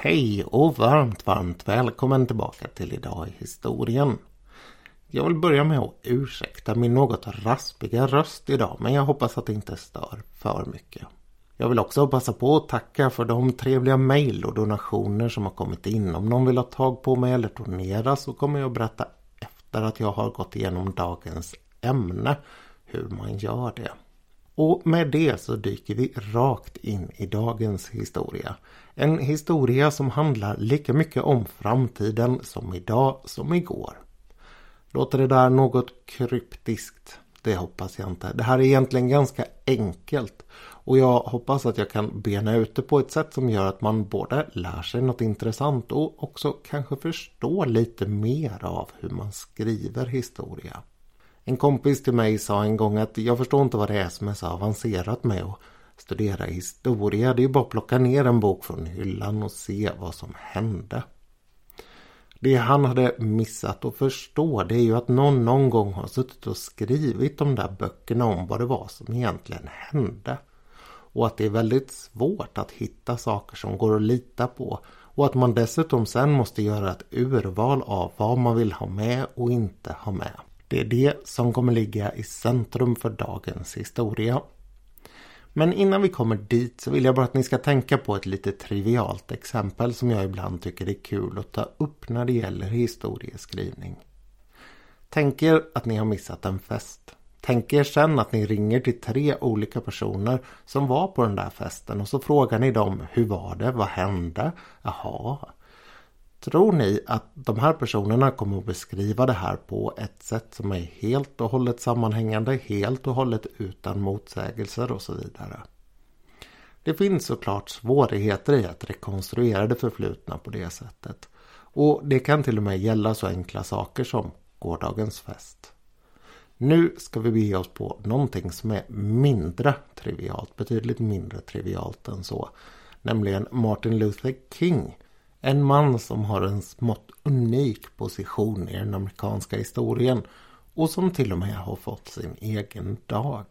Hej och varmt, varmt välkommen tillbaka till Idag i historien. Jag vill börja med att ursäkta min något raspiga röst idag men jag hoppas att det inte stör för mycket. Jag vill också passa på att tacka för de trevliga mejl och donationer som har kommit in. Om någon vill ha tag på mig eller donera så kommer jag berätta efter att jag har gått igenom dagens ämne hur man gör det. Och med det så dyker vi rakt in i dagens historia. En historia som handlar lika mycket om framtiden som idag som igår. Låter det där något kryptiskt? Det hoppas jag inte. Det här är egentligen ganska enkelt. Och jag hoppas att jag kan bena ut det på ett sätt som gör att man både lär sig något intressant och också kanske förstår lite mer av hur man skriver historia. En kompis till mig sa en gång att jag förstår inte vad det är som är så avancerat med att studera historia. Det är ju bara att plocka ner en bok från hyllan och se vad som hände. Det han hade missat att förstå det är ju att någon någon gång har suttit och skrivit de där böckerna om vad det var som egentligen hände. Och att det är väldigt svårt att hitta saker som går att lita på. Och att man dessutom sen måste göra ett urval av vad man vill ha med och inte ha med. Det är det som kommer ligga i centrum för dagens historia. Men innan vi kommer dit så vill jag bara att ni ska tänka på ett lite trivialt exempel som jag ibland tycker är kul att ta upp när det gäller historieskrivning. Tänk er att ni har missat en fest. Tänk er sen att ni ringer till tre olika personer som var på den där festen och så frågar ni dem hur var det, vad hände? Jaha, Tror ni att de här personerna kommer att beskriva det här på ett sätt som är helt och hållet sammanhängande, helt och hållet utan motsägelser och så vidare? Det finns såklart svårigheter i att rekonstruera det förflutna på det sättet. Och det kan till och med gälla så enkla saker som gårdagens fest. Nu ska vi bege oss på någonting som är mindre trivialt, betydligt mindre trivialt än så. Nämligen Martin Luther King en man som har en smått unik position i den amerikanska historien och som till och med har fått sin egen dag.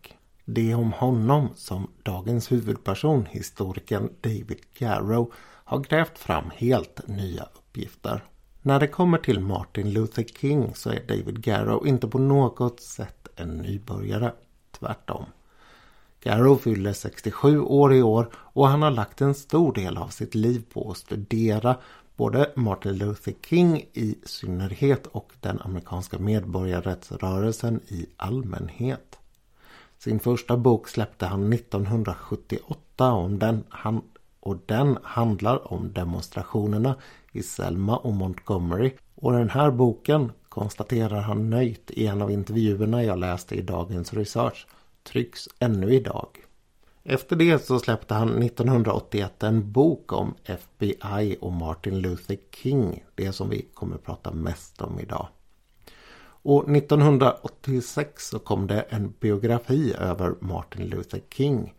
Det är om honom som dagens huvudperson, historikern David Garrow, har grävt fram helt nya uppgifter. När det kommer till Martin Luther King så är David Garrow inte på något sätt en nybörjare. Tvärtom. Garrow fyller 67 år i år och han har lagt en stor del av sitt liv på att studera både Martin Luther King i synnerhet och den amerikanska medborgarrättsrörelsen i allmänhet. Sin första bok släppte han 1978 om den, han, och den handlar om demonstrationerna i Selma och Montgomery. Och den här boken konstaterar han nöjt i en av intervjuerna jag läste i dagens research trycks ännu idag. Efter det så släppte han 1981 en bok om FBI och Martin Luther King. Det som vi kommer att prata mest om idag. Och 1986 så kom det en biografi över Martin Luther King.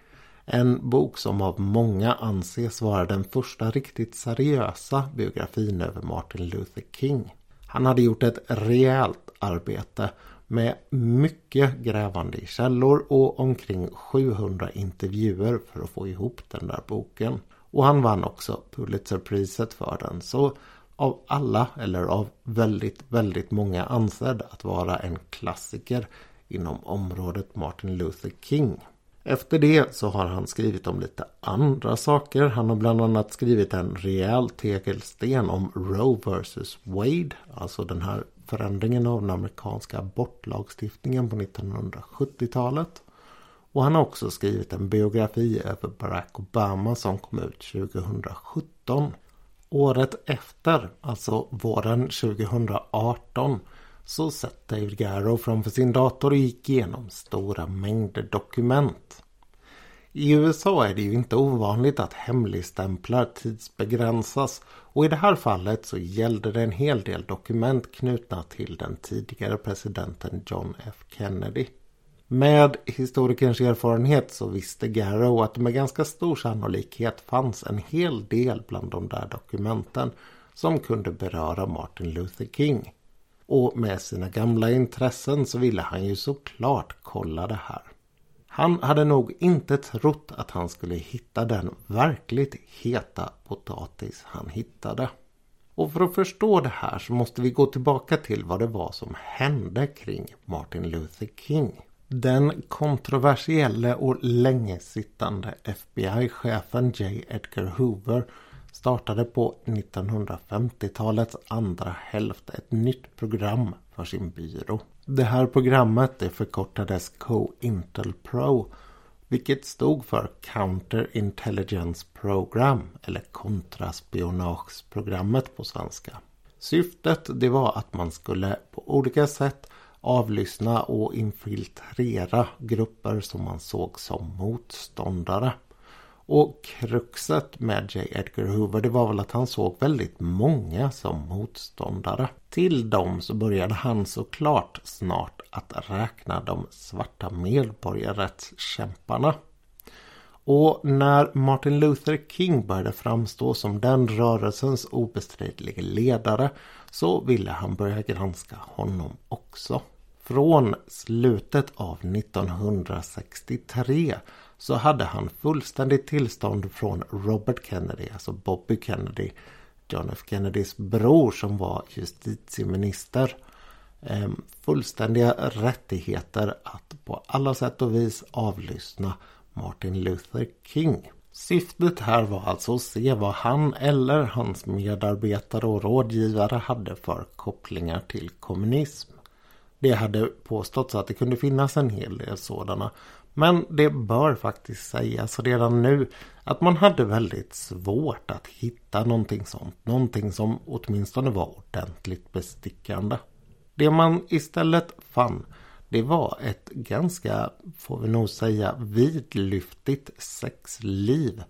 En bok som av många anses vara den första riktigt seriösa biografin över Martin Luther King. Han hade gjort ett rejält arbete med mycket grävande i källor och omkring 700 intervjuer för att få ihop den där boken. Och han vann också Pulitzerpriset för den. Så av alla, eller av väldigt, väldigt många ansedd att vara en klassiker inom området Martin Luther King. Efter det så har han skrivit om lite andra saker. Han har bland annat skrivit en rejäl tegelsten om Roe vs Wade. Alltså den här förändringen av den amerikanska abortlagstiftningen på 1970-talet. Och han har också skrivit en biografi över Barack Obama som kom ut 2017. Året efter, alltså våren 2018, så satt David Garrow framför sin dator och gick igenom stora mängder dokument. I USA är det ju inte ovanligt att hemligstämplar tidsbegränsas och i det här fallet så gällde det en hel del dokument knutna till den tidigare presidenten John F Kennedy. Med historikerns erfarenhet så visste Garrow att det med ganska stor sannolikhet fanns en hel del bland de där dokumenten som kunde beröra Martin Luther King. Och med sina gamla intressen så ville han ju såklart kolla det här. Han hade nog inte trott att han skulle hitta den verkligt heta potatis han hittade. Och för att förstå det här så måste vi gå tillbaka till vad det var som hände kring Martin Luther King. Den kontroversielle och länge sittande FBI-chefen J. Edgar Hoover startade på 1950-talets andra hälft ett nytt program för sin byrå. Det här programmet det förkortades Co-Intel-Pro vilket stod för Counter Intelligence Program eller kontraspionageprogrammet på svenska. Syftet det var att man skulle på olika sätt avlyssna och infiltrera grupper som man såg som motståndare. Och kruxet med J. Edgar Hoover det var väl att han såg väldigt många som motståndare. Till dem så började han såklart snart att räkna de svarta medborgarrättskämparna. Och när Martin Luther King började framstå som den rörelsens obestridlige ledare så ville han börja granska honom också. Från slutet av 1963 så hade han fullständigt tillstånd från Robert Kennedy, alltså Bobby Kennedy, John F Kennedys bror som var justitieminister. Ehm, fullständiga rättigheter att på alla sätt och vis avlyssna Martin Luther King. Syftet här var alltså att se vad han eller hans medarbetare och rådgivare hade för kopplingar till kommunism. Det hade påståtts att det kunde finnas en hel del sådana. Men det bör faktiskt sägas redan nu att man hade väldigt svårt att hitta någonting sånt. Någonting som åtminstone var ordentligt bestickande. Det man istället fann det var ett ganska, får vi nog säga, vidlyftigt sexliv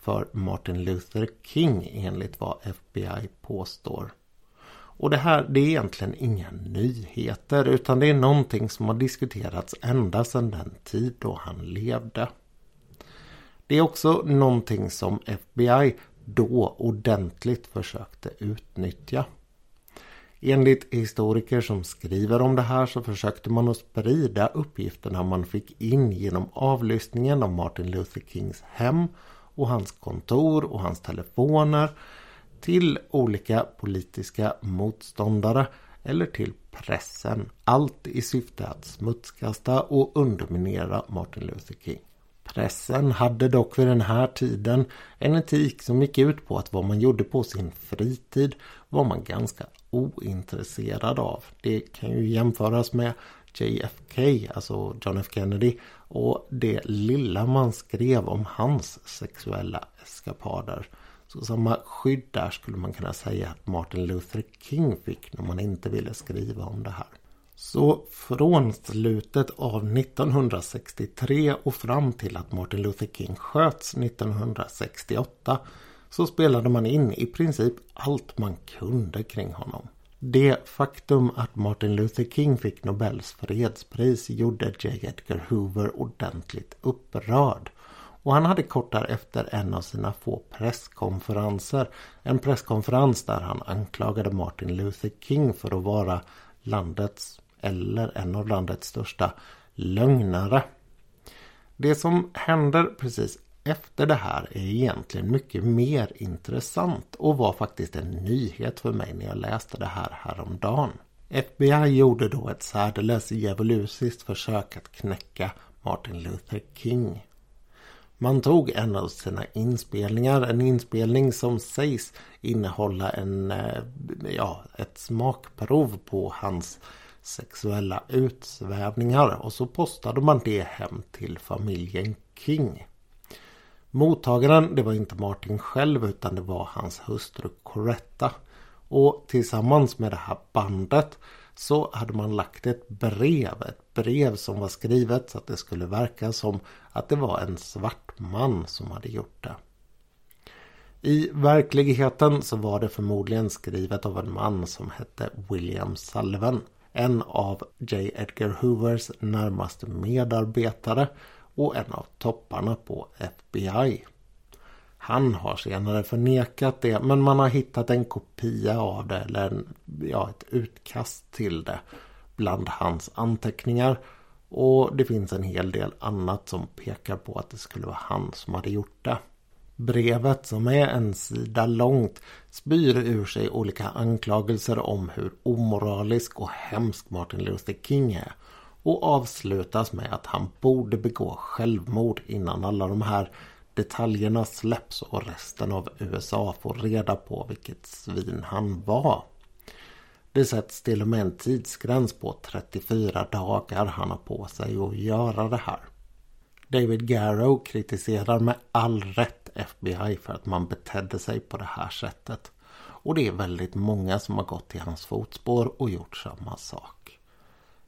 för Martin Luther King enligt vad FBI påstår. Och det här det är egentligen inga nyheter utan det är någonting som har diskuterats ända sedan den tid då han levde. Det är också någonting som FBI då ordentligt försökte utnyttja. Enligt historiker som skriver om det här så försökte man att sprida uppgifterna man fick in genom avlyssningen av Martin Luther Kings hem och hans kontor och hans telefoner till olika politiska motståndare eller till pressen. Allt i syfte att smutskasta och underminera Martin Luther King. Pressen hade dock vid den här tiden en etik som gick ut på att vad man gjorde på sin fritid var man ganska ointresserad av. Det kan ju jämföras med JFK, alltså John F Kennedy och det lilla man skrev om hans sexuella eskapader. Så samma skydd där skulle man kunna säga att Martin Luther King fick när man inte ville skriva om det här. Så från slutet av 1963 och fram till att Martin Luther King sköts 1968 så spelade man in i princip allt man kunde kring honom. Det faktum att Martin Luther King fick Nobels fredspris gjorde J. Edgar Hoover ordentligt upprörd. Och han hade kort därefter en av sina få presskonferenser. En presskonferens där han anklagade Martin Luther King för att vara landets eller en av landets största lögnare. Det som händer precis efter det här är egentligen mycket mer intressant och var faktiskt en nyhet för mig när jag läste det här häromdagen. FBI gjorde då ett särdeles djävulusiskt försök att knäcka Martin Luther King. Man tog en av sina inspelningar, en inspelning som sägs innehålla en, eh, ja, ett smakprov på hans sexuella utsvävningar och så postade man det hem till familjen King. Mottagaren det var inte Martin själv utan det var hans hustru Coretta. Och tillsammans med det här bandet så hade man lagt ett brev. Ett brev som var skrivet så att det skulle verka som att det var en svart man som hade gjort det. I verkligheten så var det förmodligen skrivet av en man som hette William Sullivan. En av J. Edgar Hoovers närmaste medarbetare och en av topparna på FBI. Han har senare förnekat det men man har hittat en kopia av det eller en, ja, ett utkast till det bland hans anteckningar. Och det finns en hel del annat som pekar på att det skulle vara han som hade gjort det. Brevet som är en sida långt spyr ur sig olika anklagelser om hur omoralisk och hemsk Martin Luther King är. Och avslutas med att han borde begå självmord innan alla de här detaljerna släpps och resten av USA får reda på vilket svin han var. Det sätts till och med en tidsgräns på 34 dagar han har på sig att göra det här. David Garrow kritiserar med all rätt FBI för att man betedde sig på det här sättet. Och det är väldigt många som har gått i hans fotspår och gjort samma sak.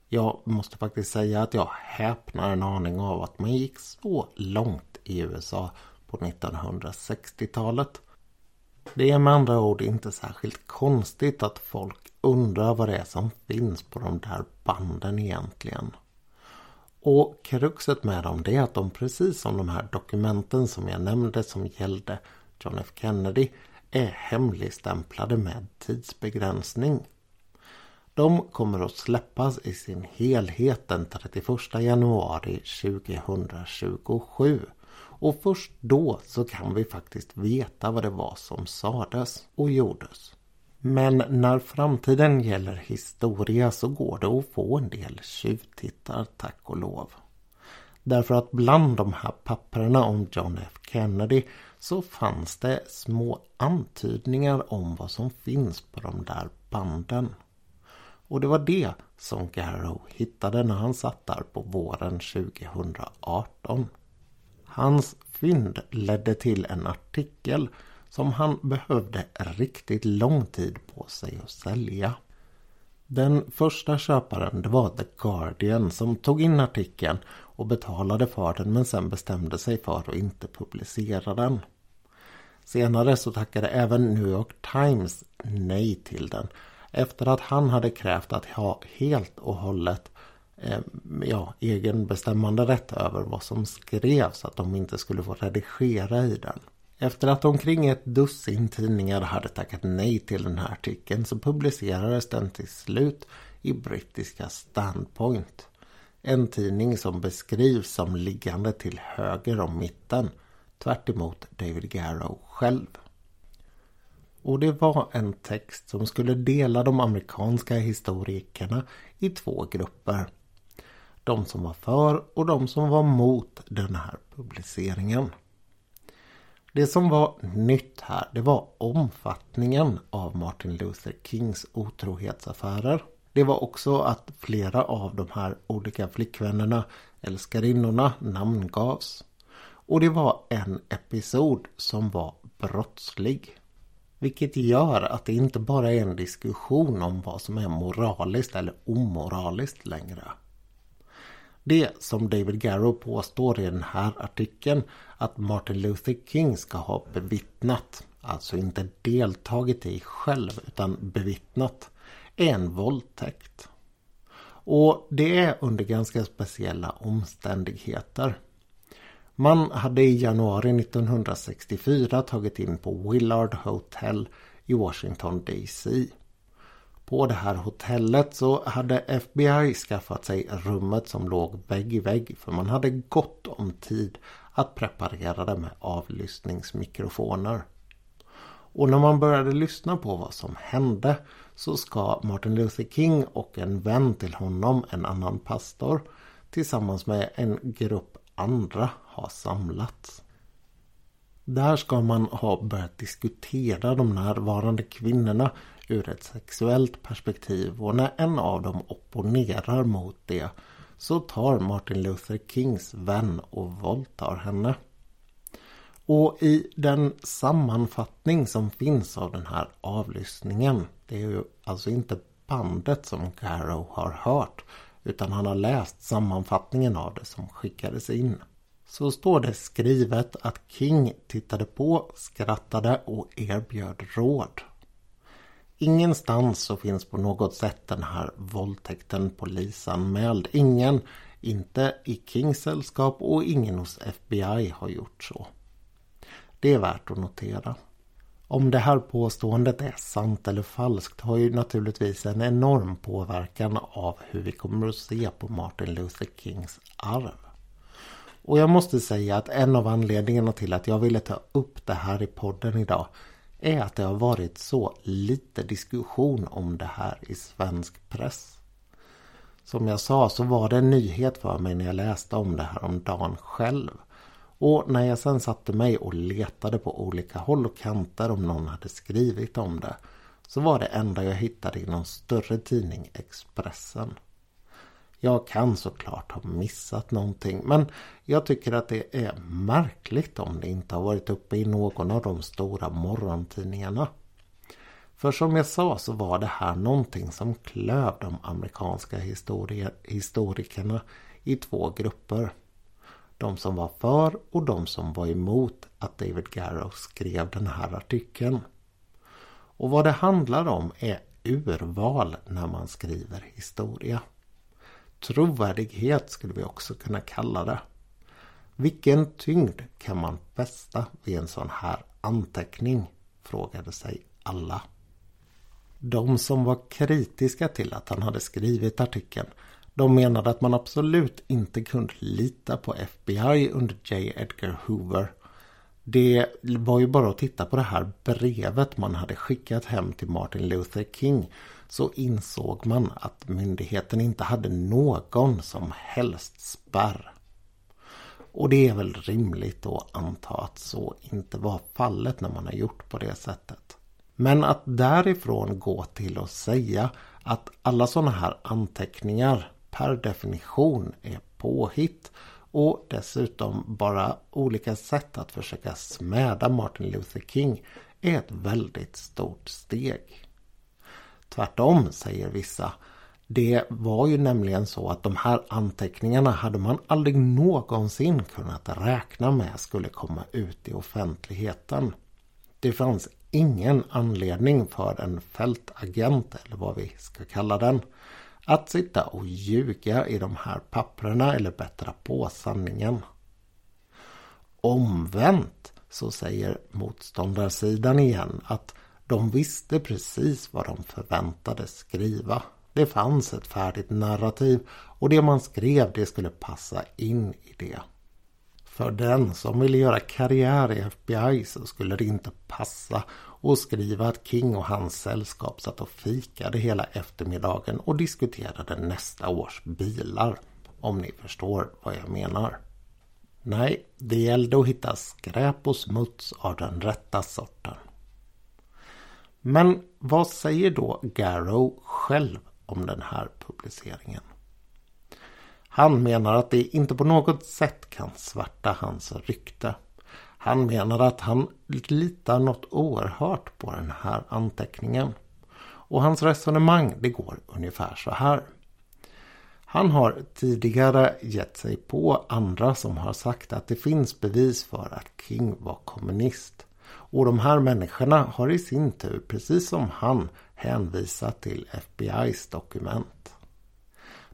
Jag måste faktiskt säga att jag häpnar en aning av att man gick så långt i USA på 1960-talet. Det är med andra ord inte särskilt konstigt att folk undrar vad det är som finns på de där banden egentligen. Och kruxet med dem det är att de precis som de här dokumenten som jag nämnde som gällde John F Kennedy är hemligstämplade med tidsbegränsning. De kommer att släppas i sin helhet den 31 januari 2027. Och först då så kan vi faktiskt veta vad det var som sades och gjordes. Men när framtiden gäller historia så går det att få en del tjuvtittar tack och lov. Därför att bland de här papperna om John F Kennedy så fanns det små antydningar om vad som finns på de där banden. Och det var det som Garrow hittade när han satt där på våren 2018. Hans fynd ledde till en artikel som han behövde riktigt lång tid på sig att sälja. Den första köparen det var The Guardian som tog in artikeln och betalade för den men sen bestämde sig för att inte publicera den. Senare så tackade även New York Times nej till den efter att han hade krävt att ha helt och hållet eh, ja, egen bestämmande rätt över vad som skrevs, att de inte skulle få redigera i den. Efter att omkring ett dussin tidningar hade tackat nej till den här artikeln så publicerades den till slut i brittiska Standpoint. En tidning som beskrivs som liggande till höger om mitten, tvärt David Garrow själv. Och det var en text som skulle dela de amerikanska historikerna i två grupper. De som var för och de som var mot den här publiceringen. Det som var nytt här det var omfattningen av Martin Luther Kings otrohetsaffärer. Det var också att flera av de här olika flickvännerna, älskarinnorna, namngavs. Och det var en episod som var brottslig. Vilket gör att det inte bara är en diskussion om vad som är moraliskt eller omoraliskt längre. Det som David Garrow påstår i den här artikeln att Martin Luther King ska ha bevittnat, alltså inte deltagit i själv utan bevittnat, är en våldtäkt. Och det är under ganska speciella omständigheter. Man hade i januari 1964 tagit in på Willard Hotel i Washington DC. På det här hotellet så hade FBI skaffat sig rummet som låg vägg i vägg för man hade gott om tid att preparera det med avlyssningsmikrofoner. Och när man började lyssna på vad som hände så ska Martin Luther King och en vän till honom, en annan pastor, tillsammans med en grupp andra ha samlats. Där ska man ha börjat diskutera de närvarande kvinnorna ur ett sexuellt perspektiv och när en av dem opponerar mot det så tar Martin Luther Kings vän och våldtar henne. Och i den sammanfattning som finns av den här avlyssningen, det är ju alltså inte bandet som Garrow har hört utan han har läst sammanfattningen av det som skickades in. Så står det skrivet att King tittade på, skrattade och erbjöd råd. Ingenstans så finns på något sätt den här våldtäkten polisanmäld. Ingen, inte i Kings sällskap och ingen hos FBI har gjort så. Det är värt att notera. Om det här påståendet är sant eller falskt har ju naturligtvis en enorm påverkan av hur vi kommer att se på Martin Luther Kings arv. Och jag måste säga att en av anledningarna till att jag ville ta upp det här i podden idag är att det har varit så lite diskussion om det här i svensk press. Som jag sa så var det en nyhet för mig när jag läste om det här om dagen själv. Och när jag sen satte mig och letade på olika håll och kanter om någon hade skrivit om det så var det enda jag hittade i någon större tidning Expressen. Jag kan såklart ha missat någonting men jag tycker att det är märkligt om det inte har varit uppe i någon av de stora morgontidningarna. För som jag sa så var det här någonting som klöv de amerikanska historikerna i två grupper. De som var för och de som var emot att David Garrow skrev den här artikeln. Och vad det handlar om är urval när man skriver historia. Trovärdighet skulle vi också kunna kalla det. Vilken tyngd kan man fästa vid en sån här anteckning? Frågade sig alla. De som var kritiska till att han hade skrivit artikeln de menade att man absolut inte kunde lita på FBI under J. Edgar Hoover. Det var ju bara att titta på det här brevet man hade skickat hem till Martin Luther King så insåg man att myndigheten inte hade någon som helst spärr. Och det är väl rimligt att anta att så inte var fallet när man har gjort på det sättet. Men att därifrån gå till att säga att alla sådana här anteckningar per definition är påhitt och dessutom bara olika sätt att försöka smäda Martin Luther King är ett väldigt stort steg. Tvärtom säger vissa. Det var ju nämligen så att de här anteckningarna hade man aldrig någonsin kunnat räkna med skulle komma ut i offentligheten. Det fanns ingen anledning för en fältagent, eller vad vi ska kalla den, att sitta och ljuga i de här papperna eller bättra på sanningen. Omvänt så säger motståndarsidan igen att de visste precis vad de förväntades skriva. Det fanns ett färdigt narrativ och det man skrev det skulle passa in i det. För den som ville göra karriär i FBI så skulle det inte passa att skriva att King och hans sällskap satt och fikade hela eftermiddagen och diskuterade nästa års bilar. Om ni förstår vad jag menar. Nej, det gällde att hitta skräp och smuts av den rätta sorten. Men vad säger då Garrow själv om den här publiceringen? Han menar att det inte på något sätt kan svarta hans rykte. Han menar att han litar något oerhört på den här anteckningen. Och hans resonemang det går ungefär så här. Han har tidigare gett sig på andra som har sagt att det finns bevis för att King var kommunist. Och de här människorna har i sin tur, precis som han, hänvisat till FBI's dokument.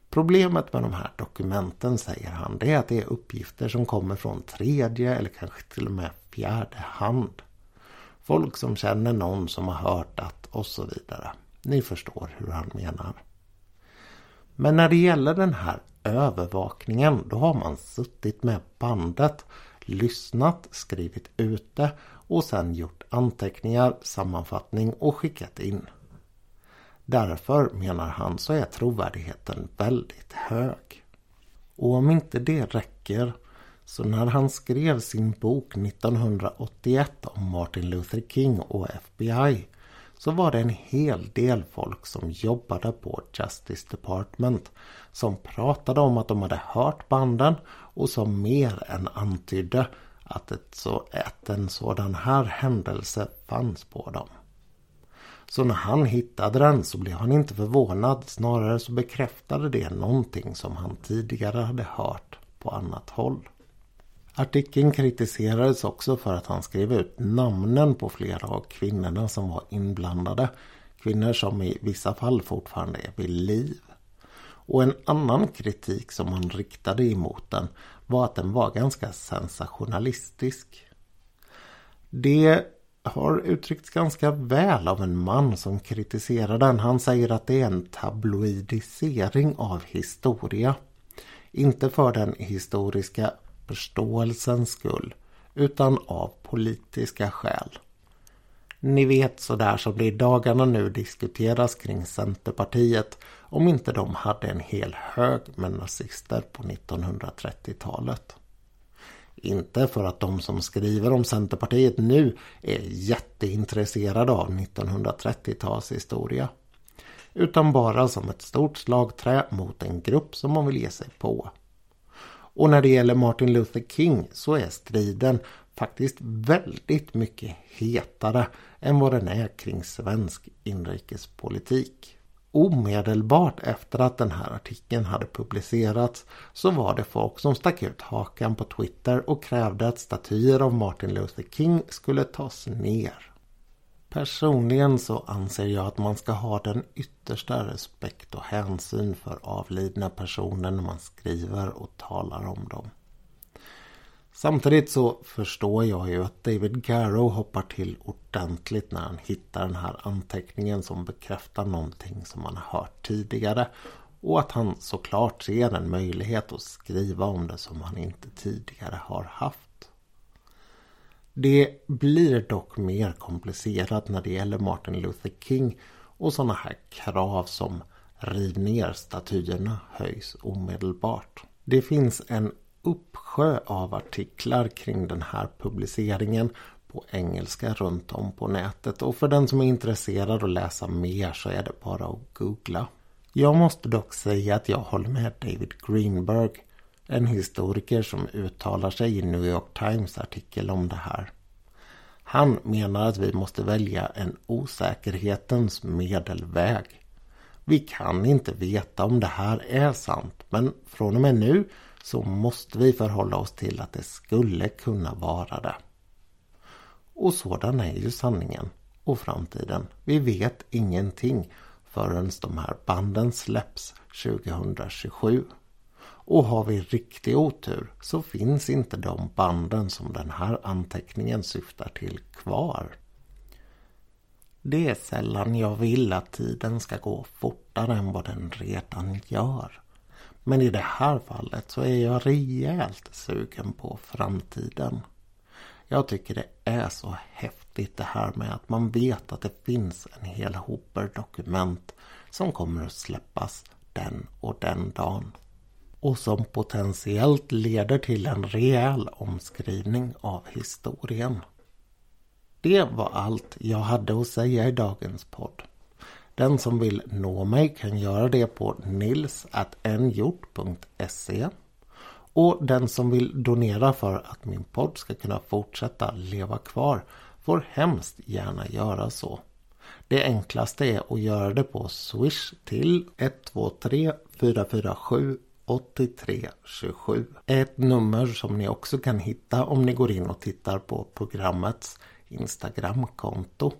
Problemet med de här dokumenten, säger han, det är att det är uppgifter som kommer från tredje eller kanske till och med fjärde hand. Folk som känner någon som har hört att och så vidare. Ni förstår hur han menar. Men när det gäller den här övervakningen, då har man suttit med bandet, lyssnat, skrivit ut det och sen gjort anteckningar, sammanfattning och skickat in. Därför, menar han, så är trovärdigheten väldigt hög. Och om inte det räcker så när han skrev sin bok 1981 om Martin Luther King och FBI så var det en hel del folk som jobbade på Justice Department som pratade om att de hade hört banden och som mer än antydde att, ett så, att en sådan här händelse fanns på dem. Så när han hittade den så blev han inte förvånad. Snarare så bekräftade det någonting som han tidigare hade hört på annat håll. Artikeln kritiserades också för att han skrev ut namnen på flera av kvinnorna som var inblandade. Kvinnor som i vissa fall fortfarande är vid liv. Och en annan kritik som han riktade emot den var att den var ganska sensationalistisk. Det har uttryckts ganska väl av en man som kritiserar den. Han säger att det är en tabloidisering av historia. Inte för den historiska förståelsens skull utan av politiska skäl. Ni vet sådär som det i dagarna nu diskuteras kring Centerpartiet om inte de hade en hel hög med nazister på 1930-talet. Inte för att de som skriver om Centerpartiet nu är jätteintresserade av 1930-tals historia. Utan bara som ett stort slagträ mot en grupp som man vill ge sig på. Och när det gäller Martin Luther King så är striden faktiskt väldigt mycket hetare än vad den är kring svensk inrikespolitik. Omedelbart efter att den här artikeln hade publicerats så var det folk som stack ut hakan på Twitter och krävde att statyer av Martin Luther King skulle tas ner. Personligen så anser jag att man ska ha den yttersta respekt och hänsyn för avlidna personer när man skriver och talar om dem. Samtidigt så förstår jag ju att David Garrow hoppar till ordentligt när han hittar den här anteckningen som bekräftar någonting som man har hört tidigare. Och att han såklart ser en möjlighet att skriva om det som han inte tidigare har haft. Det blir dock mer komplicerat när det gäller Martin Luther King och sådana här krav som riv ner statyerna höjs omedelbart. Det finns en uppsjö av artiklar kring den här publiceringen på engelska runt om på nätet och för den som är intresserad att läsa mer så är det bara att googla. Jag måste dock säga att jag håller med David Greenberg, en historiker som uttalar sig i New York Times artikel om det här. Han menar att vi måste välja en osäkerhetens medelväg. Vi kan inte veta om det här är sant men från och med nu så måste vi förhålla oss till att det skulle kunna vara det. Och sådan är ju sanningen och framtiden. Vi vet ingenting förrän de här banden släpps 2027. Och har vi riktig otur så finns inte de banden som den här anteckningen syftar till kvar. Det är sällan jag vill att tiden ska gå fortare än vad den redan gör. Men i det här fallet så är jag rejält sugen på framtiden. Jag tycker det är så häftigt det här med att man vet att det finns en hel hoper dokument som kommer att släppas den och den dagen. Och som potentiellt leder till en rejäl omskrivning av historien. Det var allt jag hade att säga i dagens podd. Den som vill nå mig kan göra det på nils.nhjort.se. och den som vill donera för att min podd ska kunna fortsätta leva kvar får hemskt gärna göra så. Det enklaste är att göra det på Swish till 123 447 8327. Ett nummer som ni också kan hitta om ni går in och tittar på programmets Instagramkonto.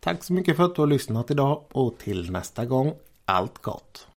Tack så mycket för att du har lyssnat idag och till nästa gång, allt gott!